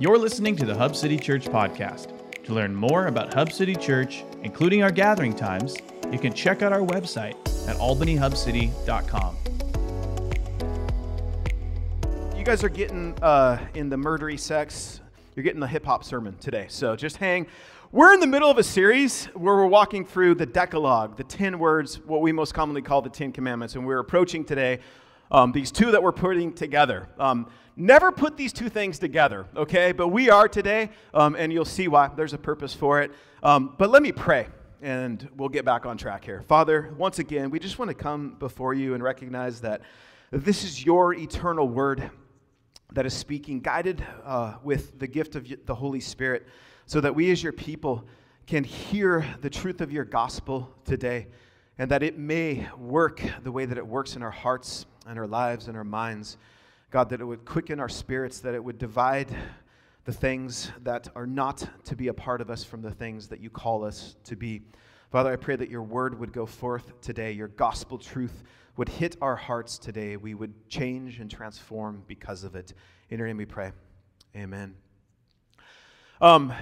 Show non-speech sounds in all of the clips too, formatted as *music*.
You're listening to the Hub City Church podcast. To learn more about Hub City Church, including our gathering times, you can check out our website at albanyhubcity.com. You guys are getting uh, in the murdery sex. You're getting the hip hop sermon today. So just hang. We're in the middle of a series where we're walking through the Decalogue, the 10 words, what we most commonly call the 10 commandments. And we're approaching today um, these two that we're putting together. Um, never put these two things together, okay? But we are today, um, and you'll see why. There's a purpose for it. Um, but let me pray, and we'll get back on track here. Father, once again, we just want to come before you and recognize that this is your eternal word that is speaking, guided uh, with the gift of the Holy Spirit, so that we as your people can hear the truth of your gospel today and that it may work the way that it works in our hearts and our lives and our minds. God, that it would quicken our spirits, that it would divide the things that are not to be a part of us from the things that you call us to be. Father, I pray that your word would go forth today, your gospel truth would hit our hearts today. We would change and transform because of it. In your name we pray. Amen. Um,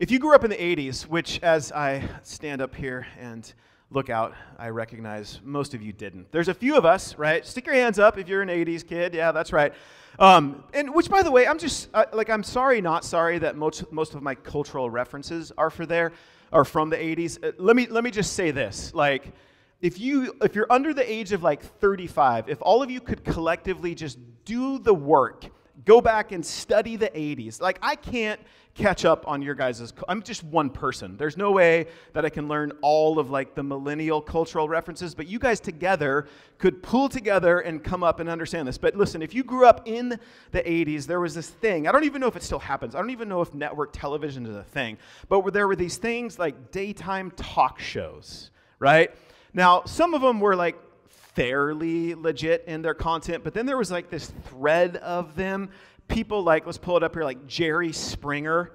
if you grew up in the 80s, which as I stand up here and look out, I recognize most of you didn't. There's a few of us, right? Stick your hands up if you're an 80s kid. Yeah, that's right. Um, and which, by the way, I'm just uh, like I'm sorry, not sorry that most most of my cultural references are for there, are from the 80s. Uh, let me let me just say this, like. If you if you're under the age of like 35, if all of you could collectively just do the work, go back and study the 80s. Like I can't catch up on your guys' i'm just one person. There's no way that i can learn all of like the millennial cultural references but you guys together could pull together and come up and understand this. But listen if you grew up in the 80s there was this thing i don't even know if it still happens i don't even know if network television is a thing but there were these things like daytime talk shows right? Now some of them were like fairly legit in their content but then there was like this thread of them people like, let's pull it up here, like Jerry Springer.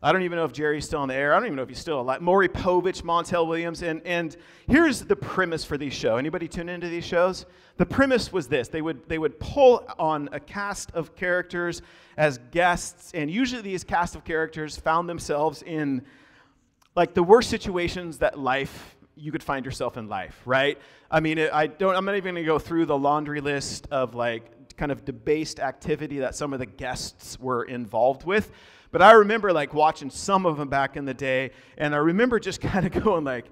I don't even know if Jerry's still on the air. I don't even know if he's still alive. Maury Povich, Montel Williams. And, and here's the premise for these shows. Anybody tune into these shows? The premise was this. They would, they would pull on a cast of characters as guests, and usually these cast of characters found themselves in like the worst situations that life you could find yourself in life, right? I mean, I don't I'm not even going to go through the laundry list of like kind of debased activity that some of the guests were involved with. But I remember like watching some of them back in the day, and I remember just *laughs* kind of going like,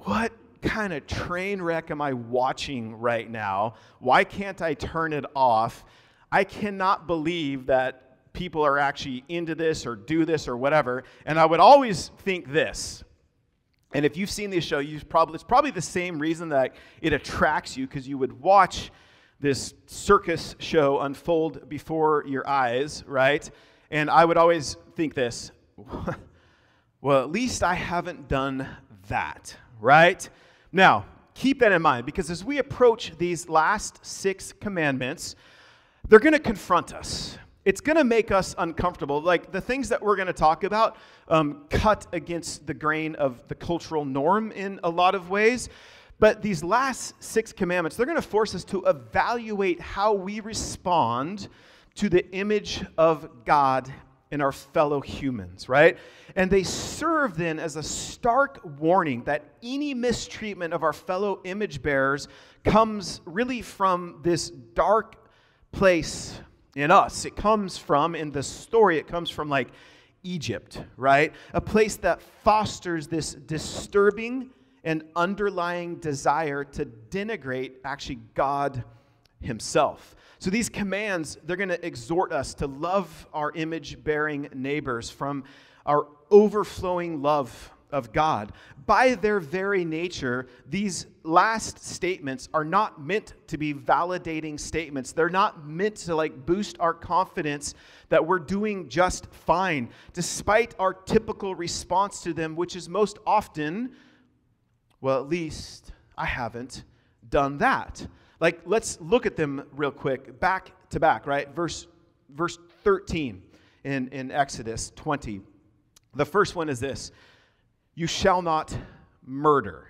what kind of train wreck am I watching right now? Why can't I turn it off? I cannot believe that people are actually into this or do this or whatever. And I would always think this. And if you've seen this show, you probably it's probably the same reason that it attracts you because you would watch this circus show unfold before your eyes, right? And I would always think this *laughs* well, at least I haven't done that, right? Now, keep that in mind because as we approach these last six commandments, they're going to confront us. It's going to make us uncomfortable. Like the things that we're going to talk about um, cut against the grain of the cultural norm in a lot of ways. But these last six commandments, they're going to force us to evaluate how we respond to the image of God in our fellow humans, right? And they serve then as a stark warning that any mistreatment of our fellow image bearers comes really from this dark place in us. It comes from, in the story, it comes from like Egypt, right? A place that fosters this disturbing an underlying desire to denigrate actually God Himself. So these commands, they're going to exhort us to love our image bearing neighbors from our overflowing love of God. By their very nature, these last statements are not meant to be validating statements. They're not meant to like boost our confidence that we're doing just fine, despite our typical response to them, which is most often well, at least I haven't done that. Like, let's look at them real quick, back to back, right? Verse, verse 13 in, in Exodus 20. The first one is this You shall not murder,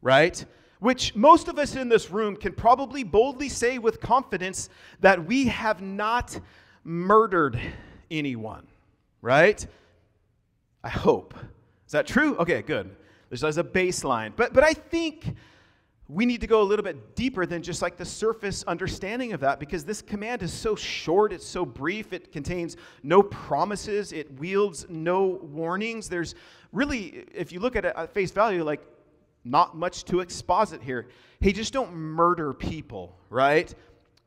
right? Which most of us in this room can probably boldly say with confidence that we have not murdered anyone, right? I hope. Is that true? Okay, good. There's as a baseline. But, but I think we need to go a little bit deeper than just like the surface understanding of that because this command is so short, it's so brief, it contains no promises, it wields no warnings. There's really, if you look at it at face value, like not much to exposit here. Hey, just don't murder people, right?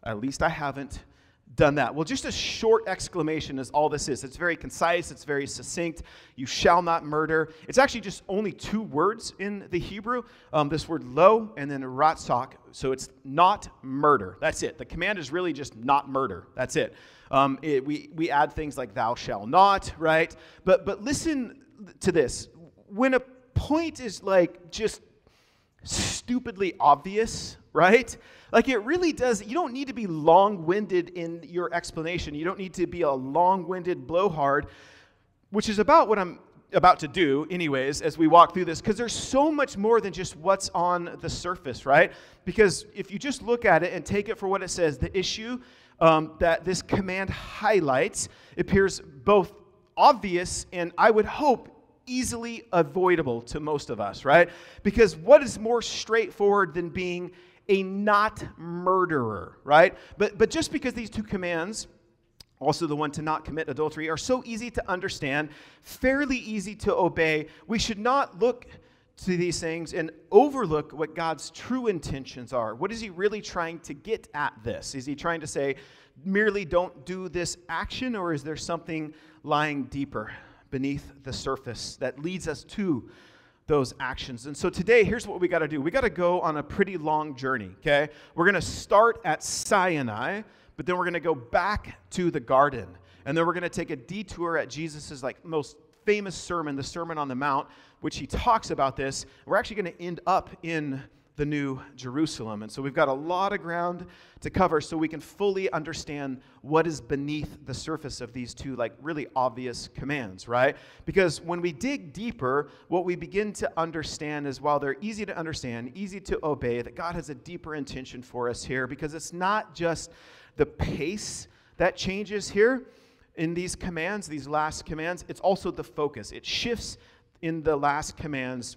At least I haven't done that. Well, just a short exclamation is all this is. It's very concise, it's very succinct. You shall not murder. It's actually just only two words in the Hebrew um, this word lo and then ratzak. So it's not murder. That's it. The command is really just not murder. That's it. Um, it we, we add things like thou shall not, right? But, but listen to this. When a point is like just stupidly obvious, right? Like it really does, you don't need to be long winded in your explanation. You don't need to be a long winded blowhard, which is about what I'm about to do, anyways, as we walk through this, because there's so much more than just what's on the surface, right? Because if you just look at it and take it for what it says, the issue um, that this command highlights appears both obvious and I would hope easily avoidable to most of us, right? Because what is more straightforward than being a not murderer, right? But, but just because these two commands, also the one to not commit adultery, are so easy to understand, fairly easy to obey, we should not look to these things and overlook what God's true intentions are. What is He really trying to get at this? Is He trying to say, merely don't do this action, or is there something lying deeper? Beneath the surface that leads us to those actions. And so today, here's what we got to do. We got to go on a pretty long journey, okay? We're going to start at Sinai, but then we're going to go back to the garden. And then we're going to take a detour at Jesus' like most famous sermon, the Sermon on the Mount, which he talks about this. We're actually going to end up in the new Jerusalem. And so we've got a lot of ground to cover so we can fully understand what is beneath the surface of these two, like, really obvious commands, right? Because when we dig deeper, what we begin to understand is while they're easy to understand, easy to obey, that God has a deeper intention for us here because it's not just the pace that changes here in these commands, these last commands, it's also the focus. It shifts in the last commands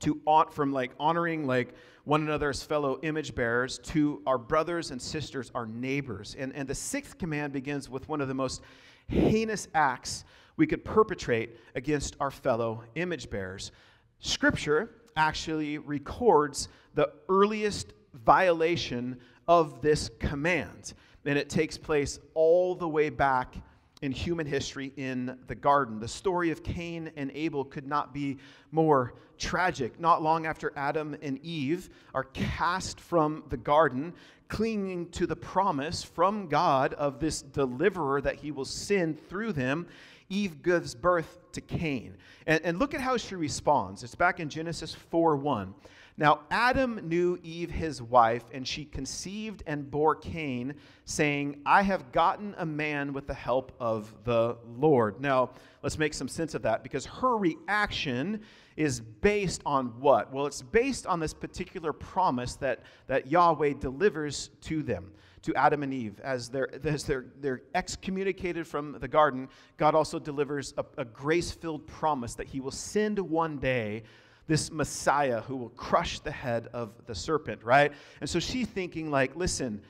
to from like honoring like one another as fellow image bearers to our brothers and sisters, our neighbors. And, and the sixth command begins with one of the most heinous acts we could perpetrate against our fellow image bearers. Scripture actually records the earliest violation of this command, and it takes place all the way back in human history in the garden. The story of Cain and Abel could not be more tragic. Not long after Adam and Eve are cast from the garden, clinging to the promise from God of this deliverer that he will send through them, Eve gives birth to Cain. And, and look at how she responds. It's back in Genesis 4 1. Now, Adam knew Eve, his wife, and she conceived and bore Cain, saying, I have gotten a man with the help of the Lord. Now, let's make some sense of that because her reaction is based on what? Well, it's based on this particular promise that, that Yahweh delivers to them, to Adam and Eve. As they're, as they're, they're excommunicated from the garden, God also delivers a, a grace filled promise that He will send one day this Messiah who will crush the head of the serpent, right? And so she's thinking, like, listen,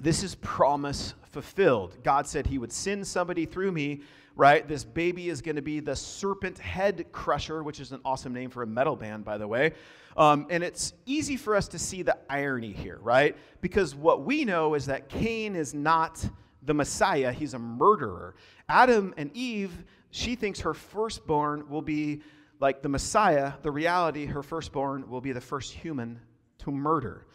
this is promise fulfilled. God said he would send somebody through me, right? This baby is going to be the serpent head crusher, which is an awesome name for a metal band, by the way. Um, and it's easy for us to see the irony here, right? Because what we know is that Cain is not the Messiah, he's a murderer. Adam and Eve, she thinks her firstborn will be like the Messiah, the reality, her firstborn will be the first human to murder,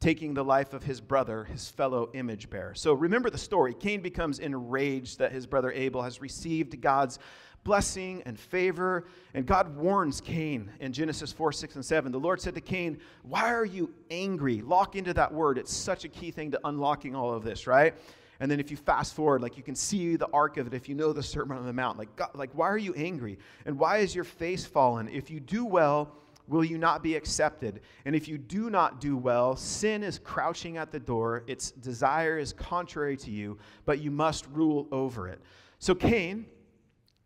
taking the life of his brother, his fellow image bearer. So remember the story. Cain becomes enraged that his brother Abel has received God's blessing and favor. And God warns Cain in Genesis 4, 6, and 7. The Lord said to Cain, Why are you angry? Lock into that word. It's such a key thing to unlocking all of this, right? And then if you fast forward, like you can see the arc of it if you know the Sermon on the Mount. Like, God, like why are you angry? And why is your face fallen? If you do well, will you not be accepted? And if you do not do well, sin is crouching at the door. Its desire is contrary to you, but you must rule over it. So Cain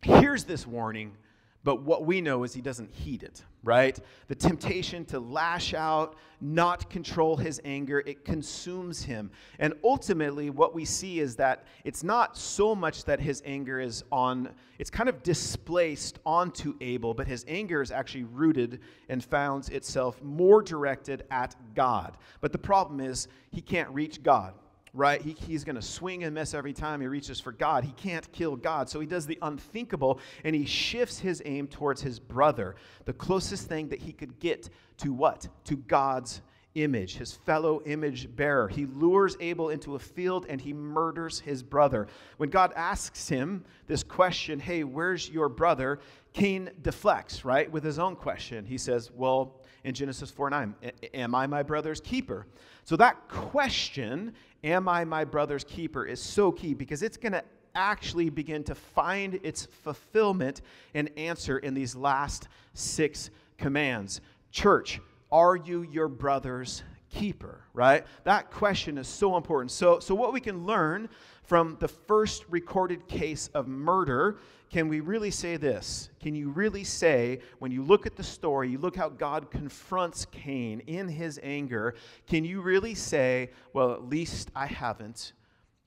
hears this warning, but what we know is he doesn't heed it, right? The temptation to lash out, not control his anger, it consumes him. And ultimately, what we see is that it's not so much that his anger is on, it's kind of displaced onto Abel, but his anger is actually rooted and founds itself more directed at God. But the problem is, he can't reach God right? He, he's going to swing and miss every time he reaches for God. He can't kill God. So he does the unthinkable and he shifts his aim towards his brother, the closest thing that he could get to what? To God's image, his fellow image bearer. He lures Abel into a field and he murders his brother. When God asks him this question, hey, where's your brother? Cain deflects, right, with his own question. He says, well, in Genesis 4 9, am I my brother's keeper? So that question Am I my brother's keeper is so key because it's going to actually begin to find its fulfillment and answer in these last six commands. Church, are you your brother's keeper, right? That question is so important. So, so what we can learn from the first recorded case of murder, can we really say this? Can you really say, when you look at the story, you look how God confronts Cain in his anger, can you really say, well, at least I haven't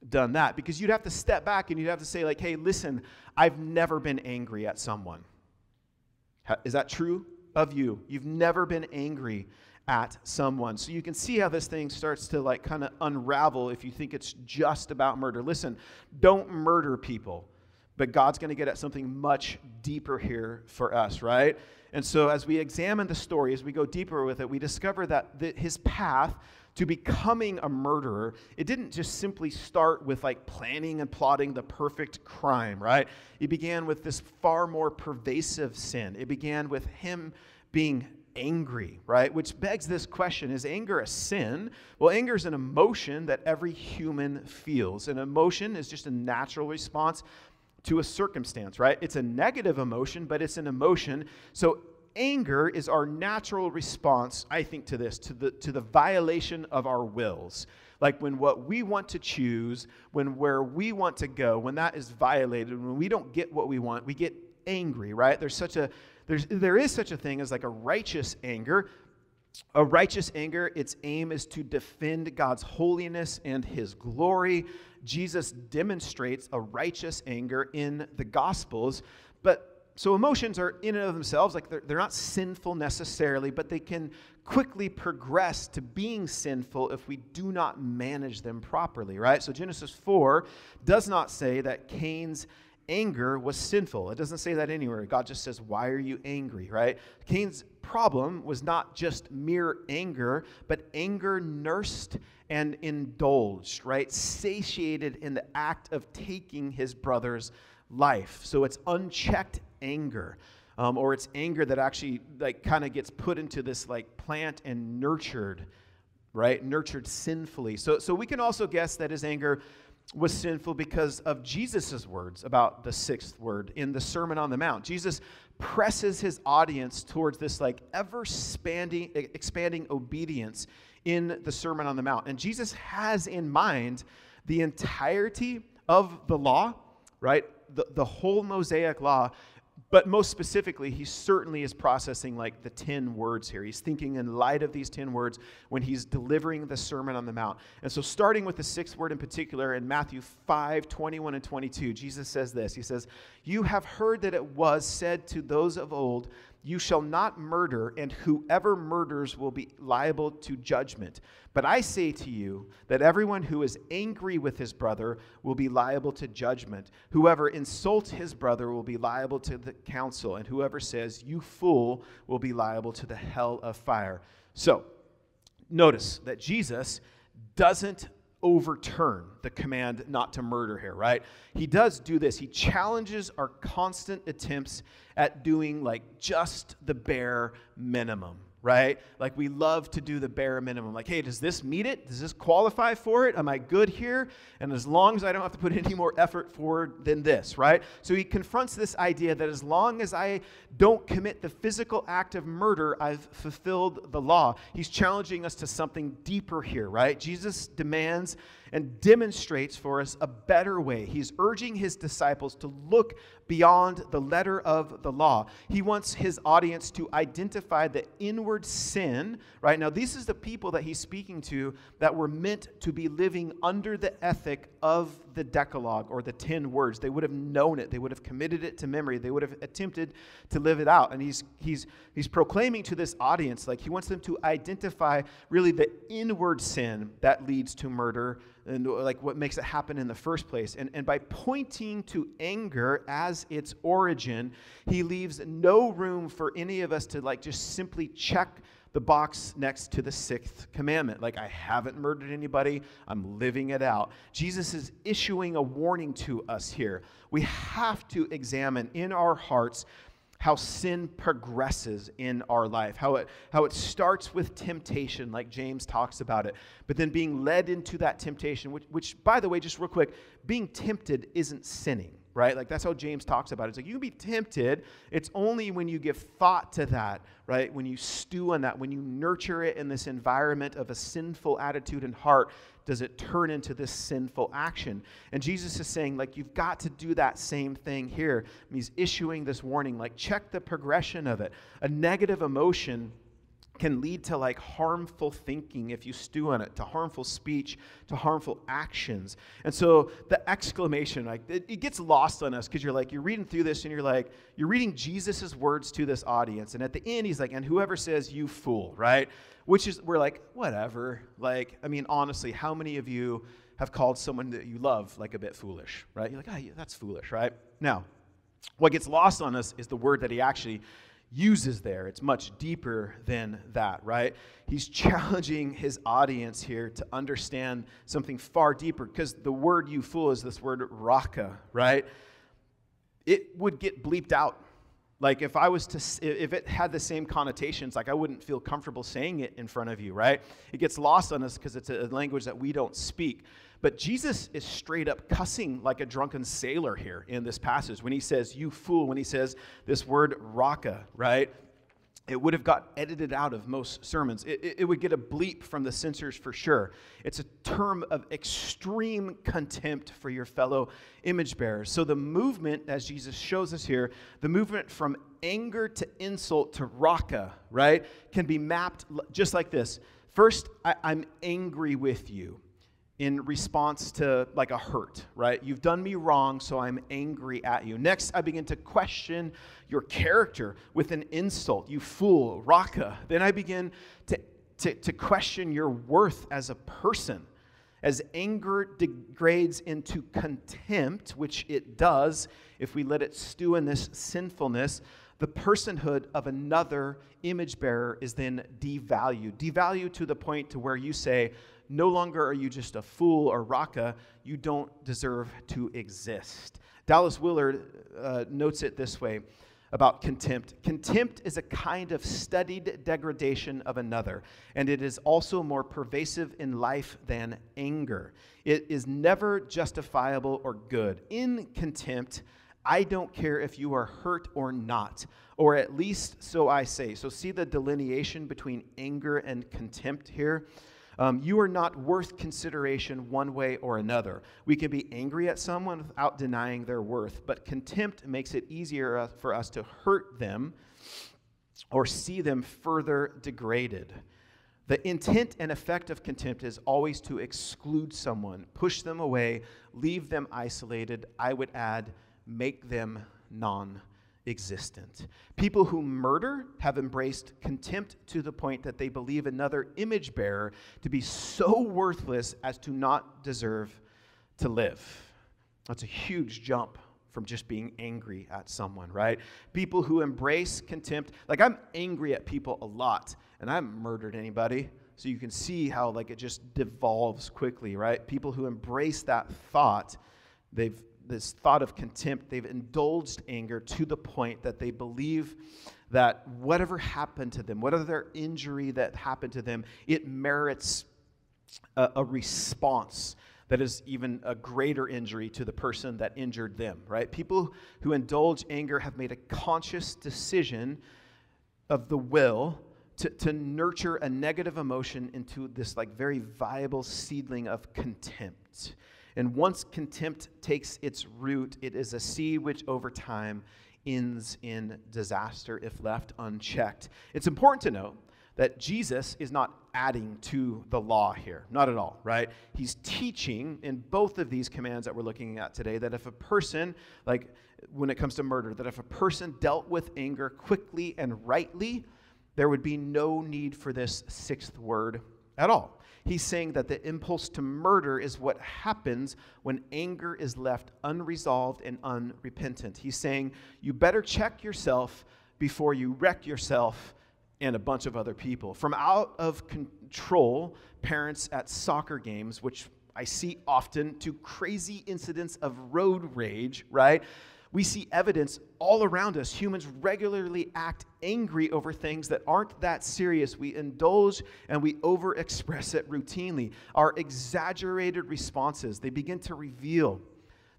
done that? Because you'd have to step back and you'd have to say, like, hey, listen, I've never been angry at someone. Is that true of you? You've never been angry at someone. So you can see how this thing starts to like kind of unravel if you think it's just about murder. Listen, don't murder people, but God's going to get at something much deeper here for us, right? And so as we examine the story, as we go deeper with it, we discover that his path to becoming a murderer, it didn't just simply start with like planning and plotting the perfect crime, right? It began with this far more pervasive sin. It began with him being angry, right? Which begs this question Is anger a sin? Well, anger is an emotion that every human feels. An emotion is just a natural response to a circumstance, right? It's a negative emotion, but it's an emotion. So, anger is our natural response, I think, to this, to the, to the violation of our wills. Like when what we want to choose, when where we want to go, when that is violated, when we don't get what we want, we get angry, right? There's such a there's, there is such a thing as like a righteous anger. A righteous anger, its aim is to defend God's holiness and his glory. Jesus demonstrates a righteous anger in the Gospels. But so emotions are in and of themselves, like they're, they're not sinful necessarily, but they can quickly progress to being sinful if we do not manage them properly, right? So Genesis 4 does not say that Cain's anger was sinful. It doesn't say that anywhere. God just says, Why are you angry, right? Cain's problem was not just mere anger, but anger nursed and indulged, right? Satiated in the act of taking his brother's life. So it's unchecked anger. Um, or it's anger that actually like kind of gets put into this like plant and nurtured right nurtured sinfully so so we can also guess that his anger was sinful because of Jesus' words about the sixth word in the Sermon on the Mount. Jesus presses his audience towards this like ever expanding, expanding obedience in the Sermon on the Mount. And Jesus has in mind the entirety of the law, right? The, the whole Mosaic law but most specifically, he certainly is processing like the 10 words here. He's thinking in light of these 10 words when he's delivering the Sermon on the Mount. And so, starting with the sixth word in particular, in Matthew 5 21 and 22, Jesus says this He says, You have heard that it was said to those of old, you shall not murder, and whoever murders will be liable to judgment. But I say to you that everyone who is angry with his brother will be liable to judgment. Whoever insults his brother will be liable to the council, and whoever says, You fool, will be liable to the hell of fire. So, notice that Jesus doesn't overturn the command not to murder here, right? He does do this. He challenges our constant attempts at doing like just the bare minimum right? Like we love to do the bare minimum. Like, hey, does this meet it? Does this qualify for it? Am I good here? And as long as I don't have to put *laughs* any more effort forward than this, right? So he confronts this idea that as long as I don't commit the physical act of murder, I've fulfilled the law. He's challenging us to something deeper here, right? Jesus demands and demonstrates for us a better way. He's urging his disciples to look beyond the letter of the law. He wants his audience to identify the inward sin, right? Now, these is the people that he's speaking to that were meant to be living under the ethic of the Decalogue or the 10 words. They would have known it, they would have committed it to memory, they would have attempted to live it out. And he's he's he's proclaiming to this audience like he wants them to identify really the inward sin that leads to murder and like what makes it happen in the first place. And, and by pointing to anger as its origin, he leaves no room for any of us to like just simply check the box next to the sixth commandment. Like, I haven't murdered anybody, I'm living it out. Jesus is issuing a warning to us here. We have to examine in our hearts how sin progresses in our life, how it, how it starts with temptation, like James talks about it, but then being led into that temptation, which, which, by the way, just real quick, being tempted isn't sinning, right? Like that's how James talks about it. It's like you can be tempted, it's only when you give thought to that, right? When you stew on that, when you nurture it in this environment of a sinful attitude and heart, does it turn into this sinful action? And Jesus is saying, like, you've got to do that same thing here. And he's issuing this warning, like, check the progression of it. A negative emotion can lead to like harmful thinking if you stew on it, to harmful speech, to harmful actions. And so the exclamation, like it, it gets lost on us because you're like, you're reading through this and you're like, you're reading Jesus' words to this audience. And at the end, he's like, and whoever says, you fool, right? Which is, we're like, whatever. Like, I mean, honestly, how many of you have called someone that you love like a bit foolish, right? You're like, ah, oh, yeah, that's foolish, right? Now, what gets lost on us is the word that he actually uses there. It's much deeper than that, right? He's *laughs* challenging his audience here to understand something far deeper because the word you fool is this word raka, right? It would get bleeped out. Like if I was to, if it had the same connotations, like I wouldn't feel comfortable saying it in front of you, right? It gets lost on us because it's a language that we don't speak. But Jesus is straight up cussing like a drunken sailor here in this passage when he says, You fool, when he says this word raka, right? It would have got edited out of most sermons. It, it, it, would get a bleep from the censors for sure. It's a term of extreme contempt for your fellow image bearers. So, the movement, as Jesus shows us here, the movement from anger to insult to raka, right, can be mapped just like this. First, I, I'm angry with you in response to like a hurt, right? You've done me wrong, so I'm angry at you. Next, I begin to question your character with an insult. You fool, Raka. Then I begin to, to, to question your worth as a person. As anger degrades into contempt, which it does if we let it stew in this sinfulness, the personhood of another image bearer is then devalued. Devalued to the point to where you say, no longer are you just a fool or raka, you don't deserve to exist. Dallas Willard uh, notes it this way about contempt. Contempt is a kind of studied degradation of another, and it is also more pervasive in life than anger. It is never justifiable or good. In contempt, I don't care if you are hurt or not, or at least so I say. So, see the delineation between anger and contempt here? Um, you are not worth consideration one way or another. We can be angry at someone without denying their worth, but contempt makes it easier uh, for us to hurt them or see them further degraded. The intent and effect of contempt is always to exclude someone, push them away, leave them isolated. I would add, make them non existent. People who murder have embraced contempt to the point that they believe another image bearer to be so worthless as to not deserve to live. That's a huge jump from just being angry at someone, right? People who embrace contempt, like I'm angry at people a lot, and I haven't murdered anybody. So you can see how like it just devolves quickly, right? People who embrace that thought, they've this thought of contempt, they've indulged anger to the point that they believe that whatever happened to them, whatever injury that happened to them, it merits a, a response that is even a greater injury to the person that injured them, right? People who indulge anger have made a conscious decision of the will to, to nurture a negative emotion into this like very viable seedling of contempt. And once contempt takes its root, it is a seed which over time ends in disaster if left unchecked. It's important to note that Jesus is not adding to the law here. Not at all, right? He's teaching in both of these commands that we're looking at today that if a person, like when it comes to murder, that if a person dealt with anger quickly and rightly, there would be no need for this sixth word at all. He's saying that the impulse to murder is what happens when anger is left unresolved and unrepentant. He's saying you better check yourself before you wreck yourself and a bunch of other people. From out of control parents at soccer games, which I see often, to crazy incidents of road rage, right? We see evidence all around us. Humans regularly act angry over things that aren't that serious. We indulge and we overexpress it routinely. Our exaggerated responses, they begin to reveal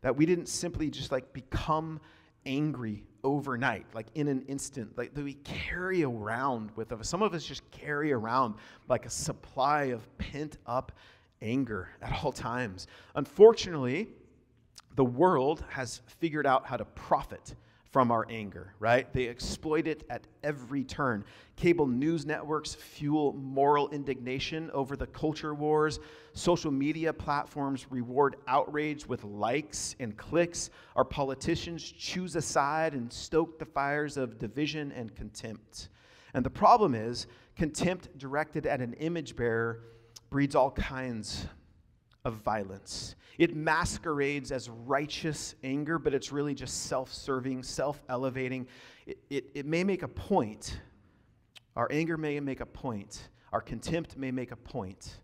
that we didn't simply just like become angry overnight, like in an instant, like that we carry around with us. Some of us just carry around like a supply of pent up anger at all times. Unfortunately, the world has figured out how to profit from our anger, right? They exploit it at every turn. Cable news networks fuel moral indignation over the culture wars. Social media platforms reward outrage with likes and clicks. Our politicians choose a side and stoke the fires of division and contempt. And the problem is, contempt directed at an image bearer breeds all kinds of violence. It masquerades as righteous anger, but it's really just self serving, self elevating. It, it, it, may make a point. Our anger may make a point. Our contempt may make a point.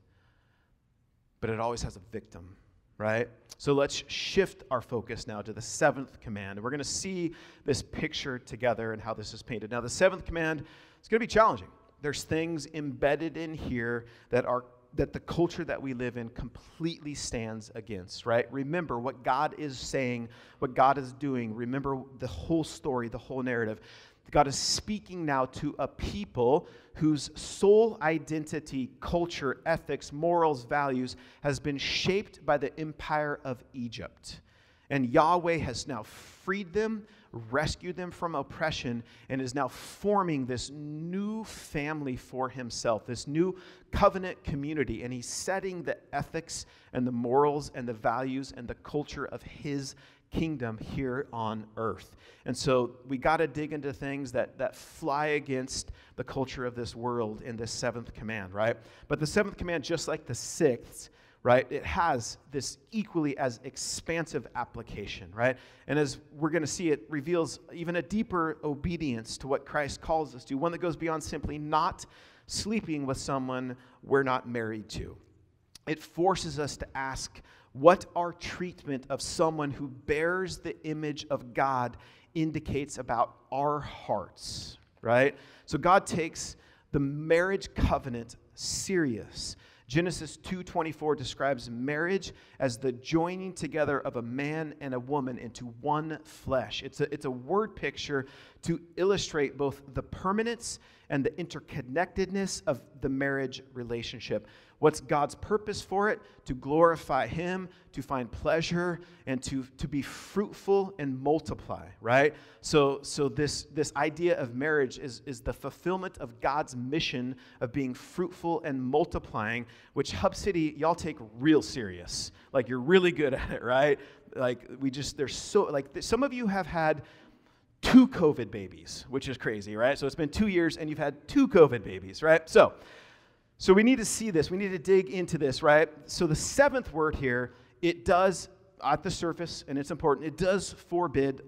But it always has a victim, right? So let's shift our focus now to the seventh command. We're going to see this picture together and how this is painted. Now, the seventh command is going to be challenging. There's things embedded in here that are that the culture that we live in completely stands against, right? Remember what God is saying, what God is doing. Remember the whole story, the whole narrative. God is speaking now to a people whose sole identity, culture, ethics, morals, values has been shaped by the empire of Egypt. And Yahweh has now freed them rescued them from oppression, and is now forming this new family for himself, this new covenant community. And he's setting the ethics and the morals and the values and the culture of his kingdom here on earth. And so we got to dig into things that, that fly against the culture of this world in this seventh command, right? But the seventh command, just like the sixth, right? It has this equally as expansive application, right? And as we're going to see, it reveals even a deeper obedience to what Christ calls us to, one that goes beyond simply not sleeping with someone we're not married to. It forces us to ask what our treatment of someone who bears the image of God indicates about our hearts, right? So God takes the marriage covenant serious. Genesis 2:24 describes marriage as the joining together of a man and a woman into one flesh. It's a, it's a word picture to illustrate both the permanence and the interconnectedness of the marriage relationship. What's God's purpose for it? To glorify Him, to find pleasure, and to, to be fruitful and multiply, right? So, so this, this idea of marriage is, is the fulfillment of God's mission of being fruitful and multiplying, which Hub City, y'all take real serious. Like, you're really good at it, right? Like, we just, there's so, like, some of you have had two COVID babies, which is crazy, right? So it's been two years and you've had two COVID babies, right? So, so we need to see this. We need to dig into this, right? So the seventh word here, it does at the surface, and it's important, it does forbid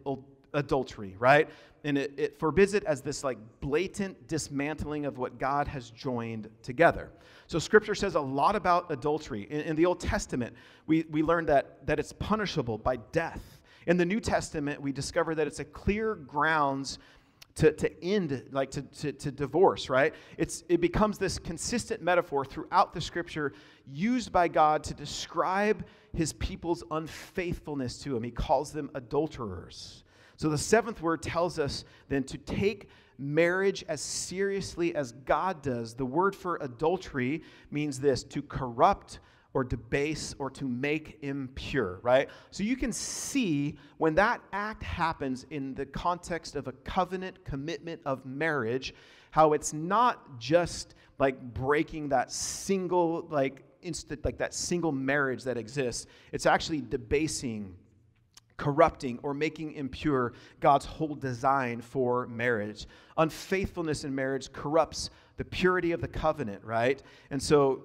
adultery, right? And it, it forbids it as this like blatant dismantling of what God has joined together. So scripture says a lot about adultery. In, in the Old Testament, we, we learned that, that it's punishable by death. In the New Testament, we discover that it's a clear grounds to, to end, like to, to, to divorce, right? It's, it becomes this consistent metaphor throughout the scripture used by God to describe his people's unfaithfulness to him. He calls them adulterers. So the seventh word tells us then to take marriage as seriously as God does. The word for adultery means this to corrupt or debase or to make impure, right? So you can see when that act happens in the context of a covenant commitment of marriage, how it's not just like breaking that single, like, instant, like that single marriage that exists. It's actually debasing corrupting or making impure God's whole design for marriage. Unfaithfulness in marriage corrupts the purity of the covenant, right? And so,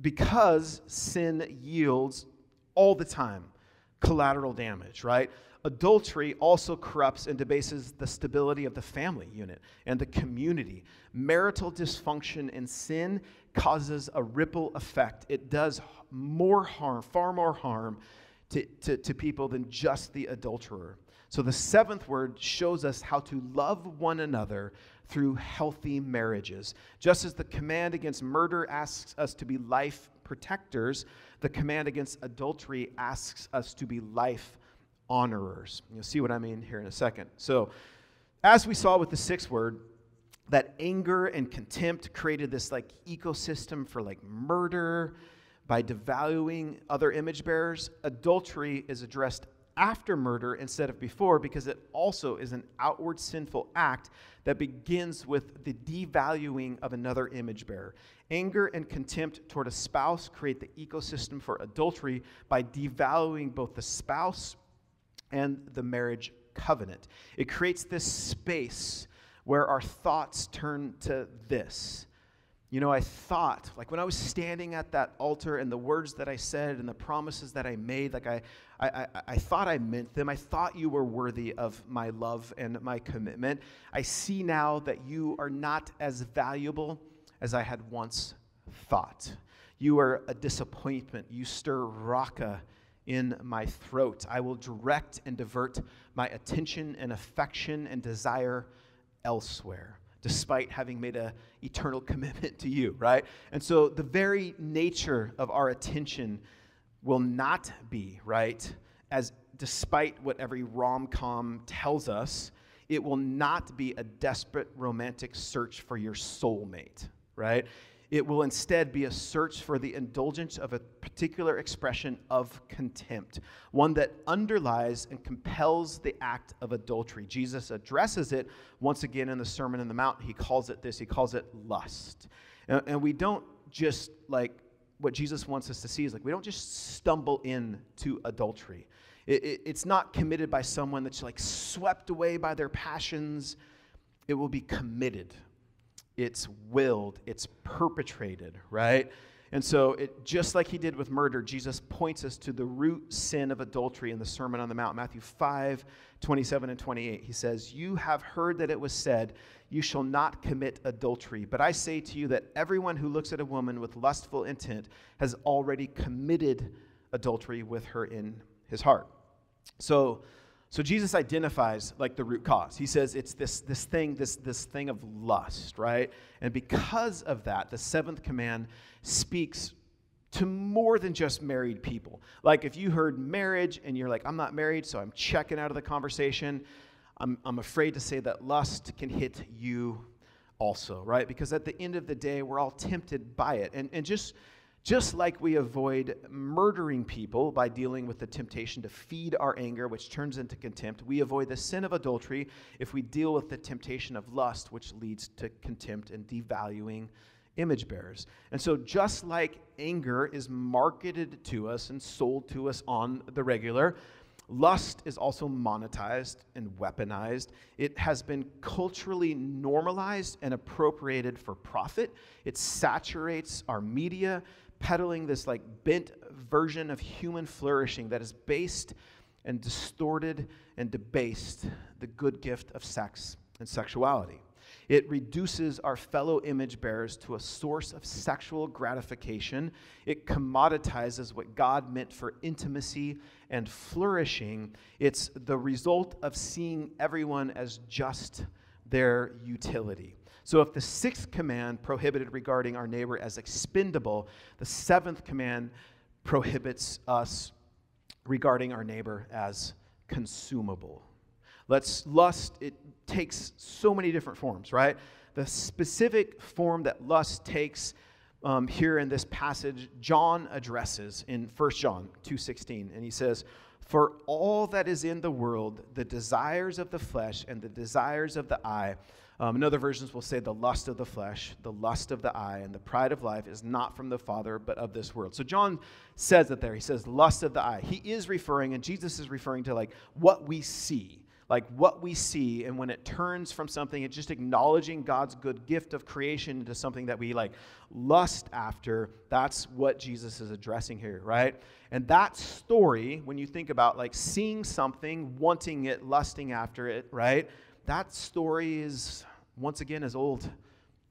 because sin yields all the time collateral damage, right? Adultery also corrupts and debases the stability of the family unit and the community. Marital dysfunction and sin causes a ripple effect. It does more harm, far more harm to, to, to people than just the adulterer. So the seventh word shows us how to love one another through healthy marriages. Just as the command against murder asks us to be life protectors, the command against adultery asks us to be life honorers. You'll see what I mean here in a second. So, as we saw with the sixth word, that anger and contempt created this like ecosystem for like murder by devaluing other image bearers. Adultery is addressed after murder instead of before because it also is an outward sinful act that begins with the devaluing of another image bearer. Anger and contempt toward a spouse create the ecosystem for adultery by devaluing both the spouse and the marriage covenant. It creates this space where our thoughts turn to this you know, I thought, like when I was standing at that altar and the words that I said and the promises that I made, like I, I, I, I, thought I meant them. I thought you were worthy of my love and my commitment. I see now that you are not as valuable as I had once thought. You are a disappointment. You stir raka in my throat. I will direct and divert my attention and affection and desire elsewhere despite having made an eternal *laughs* commitment to you, right? And so the very nature of our attention will not be, right? As despite what every rom com tells us, it will not be a desperate romantic search for your soulmate, right? It will instead be a search for the indulgence of a particular expression of contempt, one that underlies and compels the act of adultery. Jesus addresses it once again in the Sermon on the Mount. He calls it this, he calls it lust. And, and we don't just like, what Jesus wants us to see is like, we don't just stumble into adultery. It, it, it's not committed by someone that's like swept away by their passions. It will be committed it's willed, it's perpetrated, right? And so, it, just like he did with murder, Jesus points us to the root sin of adultery in the Sermon on the Mount, Matthew 5, 27 and 28. He says, You have heard that it was said, You shall not commit adultery. But I say to you that everyone who looks at a woman with lustful intent has already committed adultery with her in his heart. So, so Jesus identifies like the root cause. He says it's this, this thing, this, this thing of lust, right? And because of that, the seventh command speaks to more than just married people. Like if you heard marriage and you're like, I'm not married, so I'm checking out of the conversation, I'm, I'm afraid to say that lust can hit you also, right? Because at the end of the day, we're all tempted by it. And, and just just like we avoid murdering people by dealing with the temptation to feed our anger, which turns into contempt, we avoid the sin of adultery if we deal with the temptation of lust, which leads to contempt and devaluing image bearers. And so, just like anger is marketed to us and sold to us on the regular, lust is also monetized and weaponized. It has been culturally normalized and appropriated for profit. It saturates our media peddling this like bent version of human flourishing that is based and distorted and debased the good gift of sex and sexuality. It reduces our fellow image bearers to a source of sexual gratification. It commoditizes what God meant for intimacy and flourishing. It's the result of seeing everyone as just their utility. So, if the sixth command prohibited regarding our neighbor as expendable, the seventh command prohibits us regarding our neighbor as consumable. Let's lust, it takes so many different forms, right? The specific form that lust takes um, here in this passage, John addresses in 1 John 2.16, and he says, For all that is in the world, the desires of the flesh and the desires of the eye, um, in other versions will say the lust of the flesh, the lust of the eye, and the pride of life is not from the Father, but of this world. So John says that there. He says lust of the eye. He is referring, and Jesus is referring to like what we see like what we see and when it turns from something it's just acknowledging god's good gift of creation into something that we like lust after that's what jesus is addressing here right and that story when you think about like seeing something wanting it lusting after it right that story is once again as old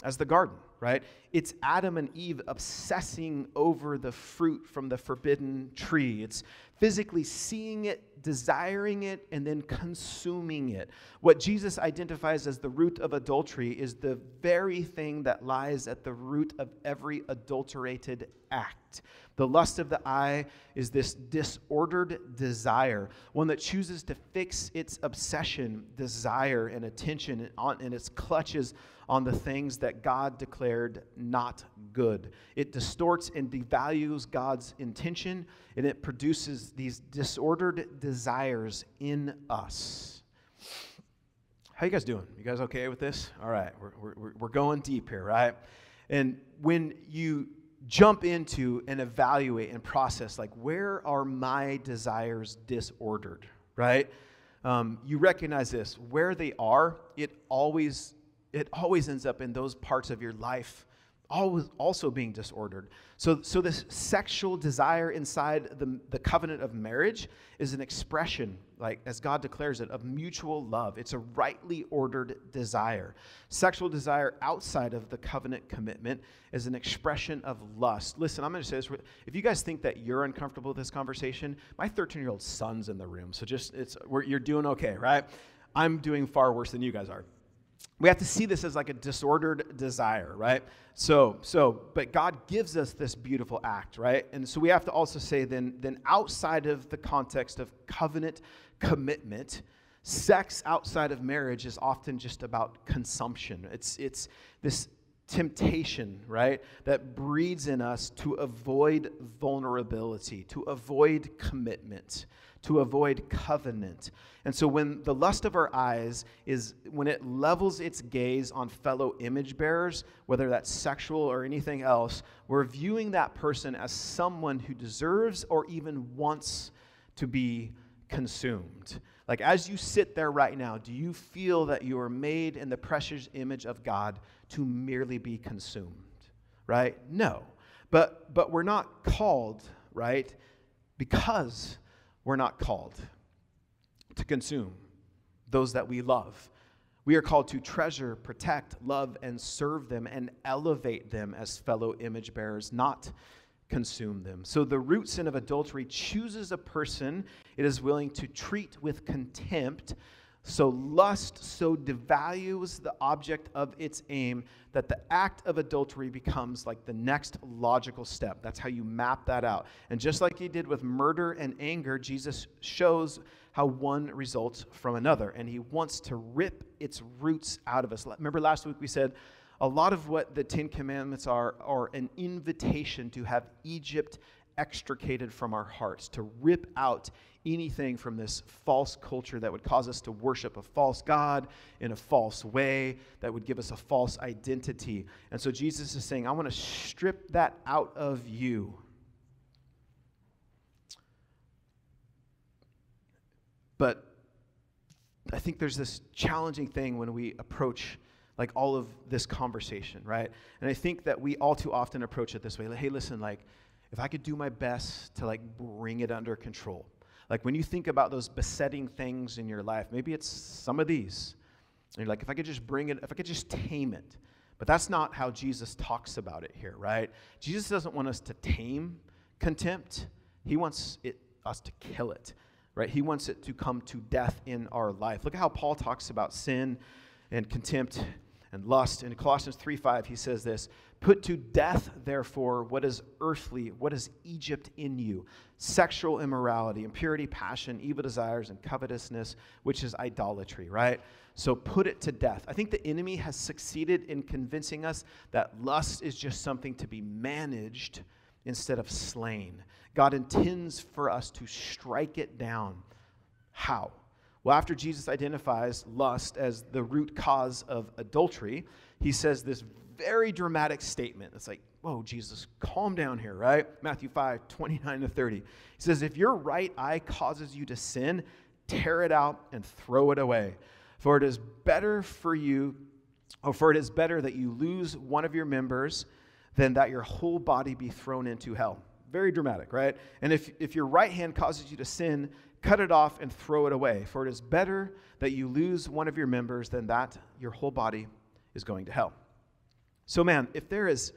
as the garden, right? It's Adam and Eve obsessing over the fruit from the forbidden tree. It's physically seeing it, desiring it, and then consuming it. What Jesus identifies as the root of adultery is the very thing that lies at the root of every adulterated act. The lust of the eye is this disordered desire, one that chooses to fix its obsession, desire, and attention on, in its clutches on the things that God declared not good. It distorts and devalues God's intention, and it produces these disordered desires in us. How you guys doing? You guys okay with this? All right, we're, we're, we're going deep here, right? And when you jump into and evaluate and process, like, where are my desires disordered, right? Um, you recognize this. Where they are, it always it always ends up in those parts of your life always also being disordered. So, so this sexual desire inside the, the covenant of marriage is an expression, like as God declares it, of mutual love. It's a rightly ordered desire. Sexual desire outside of the covenant commitment is an expression of lust. Listen, I'm going to say this. If you guys think that you're uncomfortable with this conversation, my 13 year old son's in the room. So just, it's, you're doing okay, right? I'm doing far worse than you guys are we have to see this as like a disordered desire, right? So, so, but God gives us this beautiful act, right? And so we have to also say then, then outside of the context of covenant commitment, sex outside of marriage is often just about consumption. It's it's this temptation, right, that breeds in us to avoid vulnerability, to avoid commitment to avoid covenant. And so when the lust of our eyes is when it levels its gaze on fellow image bearers, whether that's sexual or anything else, we're viewing that person as someone who deserves or even wants to be consumed. Like as you sit there right now, do you feel that you are made in the precious image of God to merely be consumed? Right? No. But but we're not called, right? Because we're not called to consume those that we love. We are called to treasure, protect, love, and serve them and elevate them as fellow image bearers, not consume them. So the root sin of adultery chooses a person it is willing to treat with contempt so lust so devalues the object of its aim that the act of adultery becomes like the next logical step. That's how you map that out. And just like he did with murder and anger, Jesus shows how one results from another. And he wants to rip its roots out of us. Remember last week we said a lot of what the Ten Commandments are are an invitation to have Egypt extricated from our hearts, to rip out anything from this false culture that would cause us to worship a false God in a false way, that would give us a false identity. And so Jesus is saying, I want to strip that out of you. But I think there's this challenging thing when we approach like all of this conversation, right? And I think that we all too often approach it this way. Like, hey, listen, like if I could do my best to like bring it under control, like when you think about those besetting things in your life, maybe it's some of these. And you're like, if I could just bring it, if I could just tame it. But that's not how Jesus talks about it here, right? Jesus doesn't want us to tame contempt. He wants it, us to kill it, right? He wants it to come to death in our life. Look at how Paul talks about sin and contempt and lust. In Colossians 3 5, he says this Put to death, therefore, what is earthly, what is Egypt in you sexual immorality, impurity, passion, evil desires, and covetousness, which is idolatry, right? So put it to death. I think the enemy has succeeded in convincing us that lust is just something to be managed instead of slain. God intends for us to strike it down. How? Well, after Jesus identifies lust as the root cause of adultery, he says this very dramatic statement. It's like, whoa, Jesus, calm down here, right? Matthew 5, 29 to 30. He says, If your right eye causes you to sin, tear it out and throw it away. For it is better for you, or for it is better that you lose one of your members than that your whole body be thrown into hell. Very dramatic, right? And if, if your right hand causes you to sin, cut it off and throw it away. For it is better that you lose one of your members than that your whole body is going to hell. So, man, if there is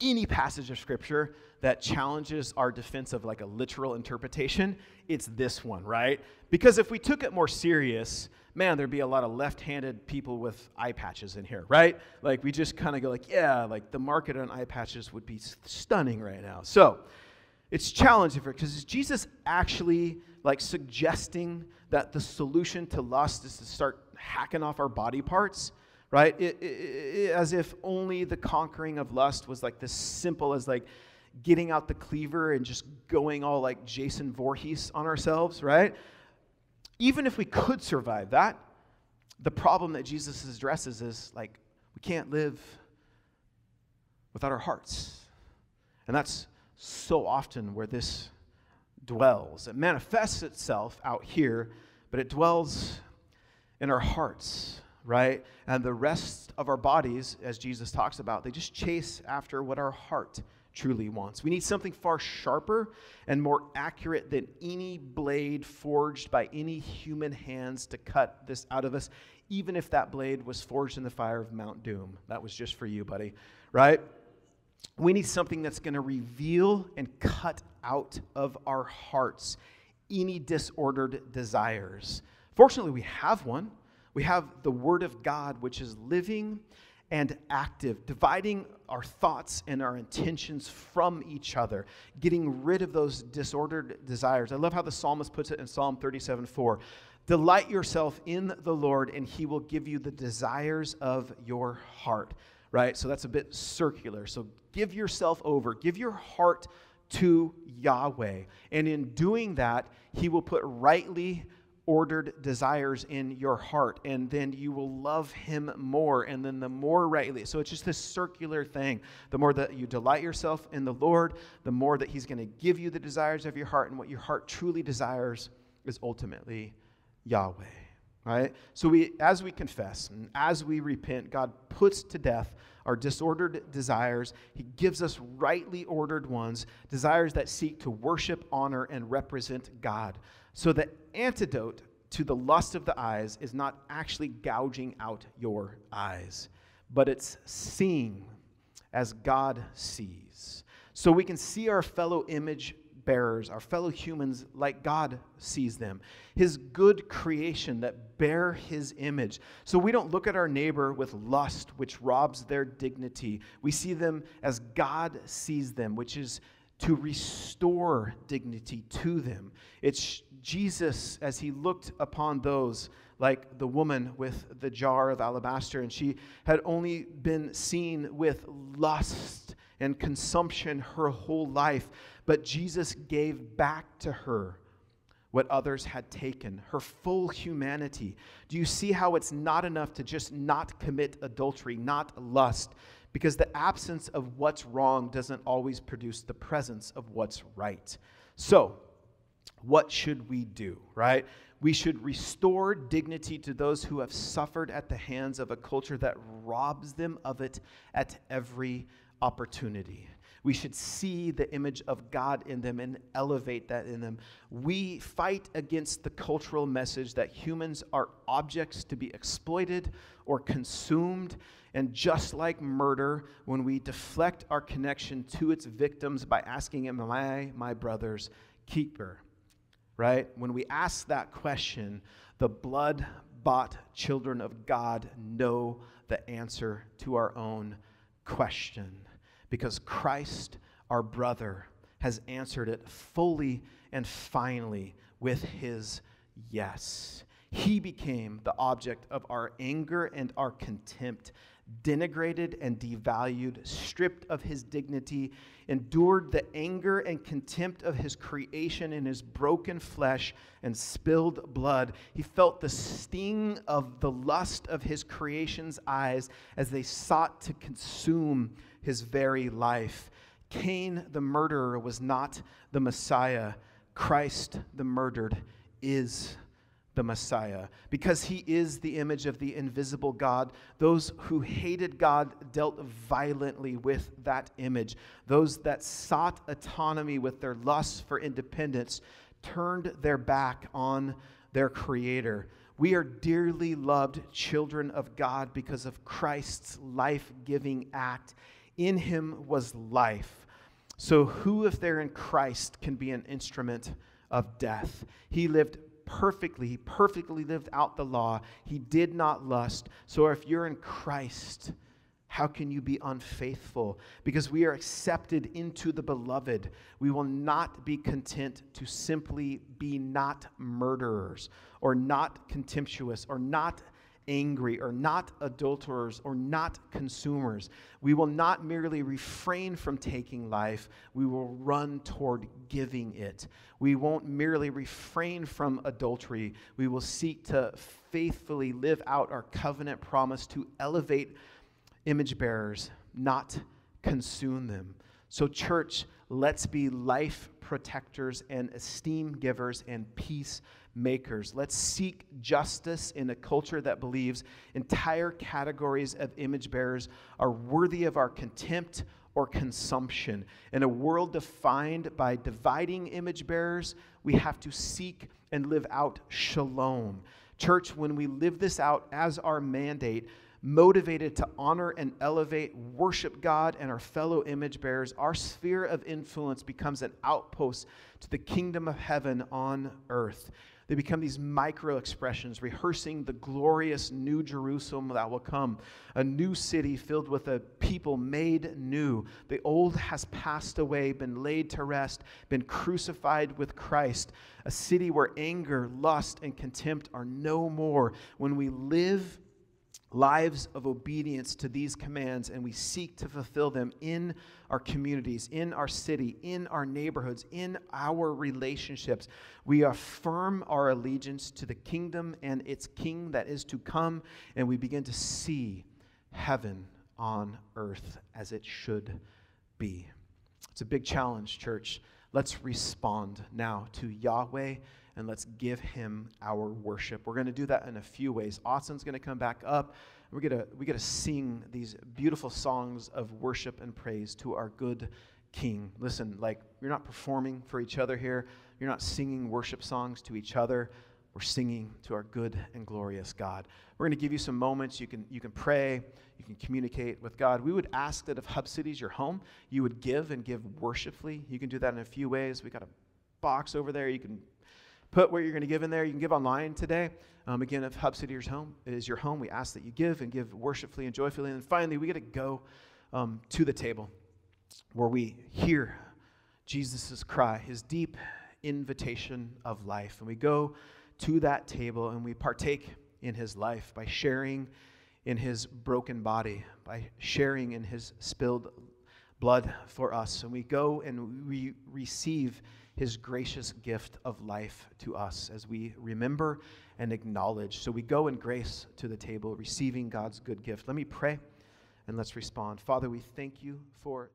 any passage of scripture that challenges our defense of like a literal interpretation, it's this one, right? Because if we took it more serious, man, there'd be a lot of left-handed people with eye patches in here, right? Like we just kind of go like, yeah, like the market on eye patches would be stunning right now. So, it's challenging for because is Jesus actually like suggesting that the solution to lust is to start hacking off our body parts? Right? It, it, as if only the conquering of lust was like this simple as like getting out the cleaver and just going all like Jason Voorhees on ourselves, right? Even if we could survive that, the problem that Jesus addresses is like we can't live without our hearts. And that's so often where this dwells. It manifests itself out here, but it dwells in our hearts right? And the rest of our bodies, as Jesus talks about, they just chase after what our heart truly wants. We need something far sharper and more accurate than any blade forged by any human hands to cut this out of us, even if that blade was forged in the fire of Mount Doom. That was just for you, buddy, right? We need something that's going to reveal and cut out of our hearts any disordered desires. Fortunately, we have one. We have the Word of God, which is living and active, dividing our thoughts and our intentions from each other, getting rid of those disordered desires. I love how the psalmist puts it in Psalm 37 4. Delight yourself in the Lord, and he will give you the desires of your heart. Right? So that's a bit circular. So give yourself over, give your heart to Yahweh. And in doing that, he will put rightly ordered desires in your heart and then you will love him more and then the more rightly. So it's just this circular thing. The more that you delight yourself in the lord the more that he's going to give you the desires of your heart and what your heart truly desires is ultimately yahweh right? So we as we confess and as we repent god puts to death our disordered desires. He gives us rightly ordered ones desires that seek to worship honor and represent god. So the antidote to the lust of the eyes is not actually gouging out your eyes, but it's seeing as God sees. So we can see our fellow image bearers, our fellow humans, like God sees them. His good creation that bear his image. So we don't look at our neighbor with lust, which robs their dignity. We see them as God sees them, which is to restore dignity to them. It's Jesus as he looked upon those like the woman with the jar of alabaster, and she had only been seen with lust and consumption her whole life. But Jesus gave back to her what others had taken, her full humanity. Do you see how it's not enough to just not commit adultery, not lust? Because the absence of what's wrong doesn't always produce the presence of what's right. So, what should we do, right? We should restore dignity to those who have suffered at the hands of a culture that robs them of it at every opportunity. We should see the image of God in them and elevate that in them. We fight against the cultural message that humans are objects to be exploited or consumed and just like murder, when we deflect our connection to its victims by asking, Am I my brother's keeper? Right? When we ask that question, the blood bought children of God know the answer to our own question because Christ, our brother, has answered it fully and finally with his yes. He became the object of our anger and our contempt, denigrated and devalued, stripped of his dignity, endured the anger and contempt of his creation in his broken flesh and spilled blood. He felt the sting of the lust of his creation's eyes as they sought to consume his very life. Cain, the murderer, was not the Messiah. Christ, the murdered, is the Messiah. Because he is the image of the invisible God, those who hated God dealt violently with that image. Those that sought autonomy with their lust for independence turned their back on their Creator. We are dearly loved children of God because of Christ's life giving act. In him was life. So, who, if they're in Christ, can be an instrument of death? He lived perfectly. He perfectly lived out the law. He did not lust. So if you're in Christ, how can you be unfaithful? Because we are accepted into the beloved. We will not be content to simply be not murderers or not contemptuous or not angry or not adulterers or not consumers. We will not merely refrain from taking life, we will run toward giving it. We won't merely refrain from adultery, we will seek to faithfully live out our covenant promise to elevate image bearers, not consume them. So, church, let's be life protectors and esteem givers and peace makers. Let's seek justice in a culture that believes entire categories of image bearers are worthy of our contempt or consumption. In a world defined by dividing image bearers, we have to seek and live out shalom. Church, when we live this out as our mandate, motivated to honor and elevate, worship God and our fellow image bearers, our sphere of influence becomes an outpost to the kingdom of heaven on earth. They become these micro expressions, rehearsing the glorious new Jerusalem that will come, a new city filled with a people made new. The old has passed away, been laid to rest, been crucified with Christ, a city where anger, lust, and contempt are no more. When we live lives of obedience to these commands and we seek to fulfill them in our communities, in our city, in our neighborhoods, in our relationships. We affirm our allegiance to the kingdom and its king that is to come, and we begin to see heaven on earth as it should be. It's a big challenge, church. Let's respond now to Yahweh and let's give him our worship. We're going to do that in a few ways. Austin's going to come back up. We're going to, we get to sing these beautiful songs of worship and praise to our good King. Listen, like, you're not performing for each other here, you're not singing worship songs to each other. We're singing to our good and glorious God. We're going to give you some moments. You can, you can pray, you can communicate with God. We would ask that if Hub City is your home, you would give and give worshipfully. You can do that in a few ways. We got a box over there. You can put what you're going to give in there. You can give online today. Um, again, if Hub City is your home, is your home, we ask that you give and give worshipfully and joyfully. And finally, we get to go um, to the table where we hear Jesus' cry, his deep invitation of life. And we go to that table and we partake in his life by sharing in his broken body, by sharing in his spilled blood for us. And we go and we receive his gracious gift of life to us as we remember and acknowledge. So we go in grace to the table, receiving God's good gift. Let me pray and let's respond. Father, we thank you for.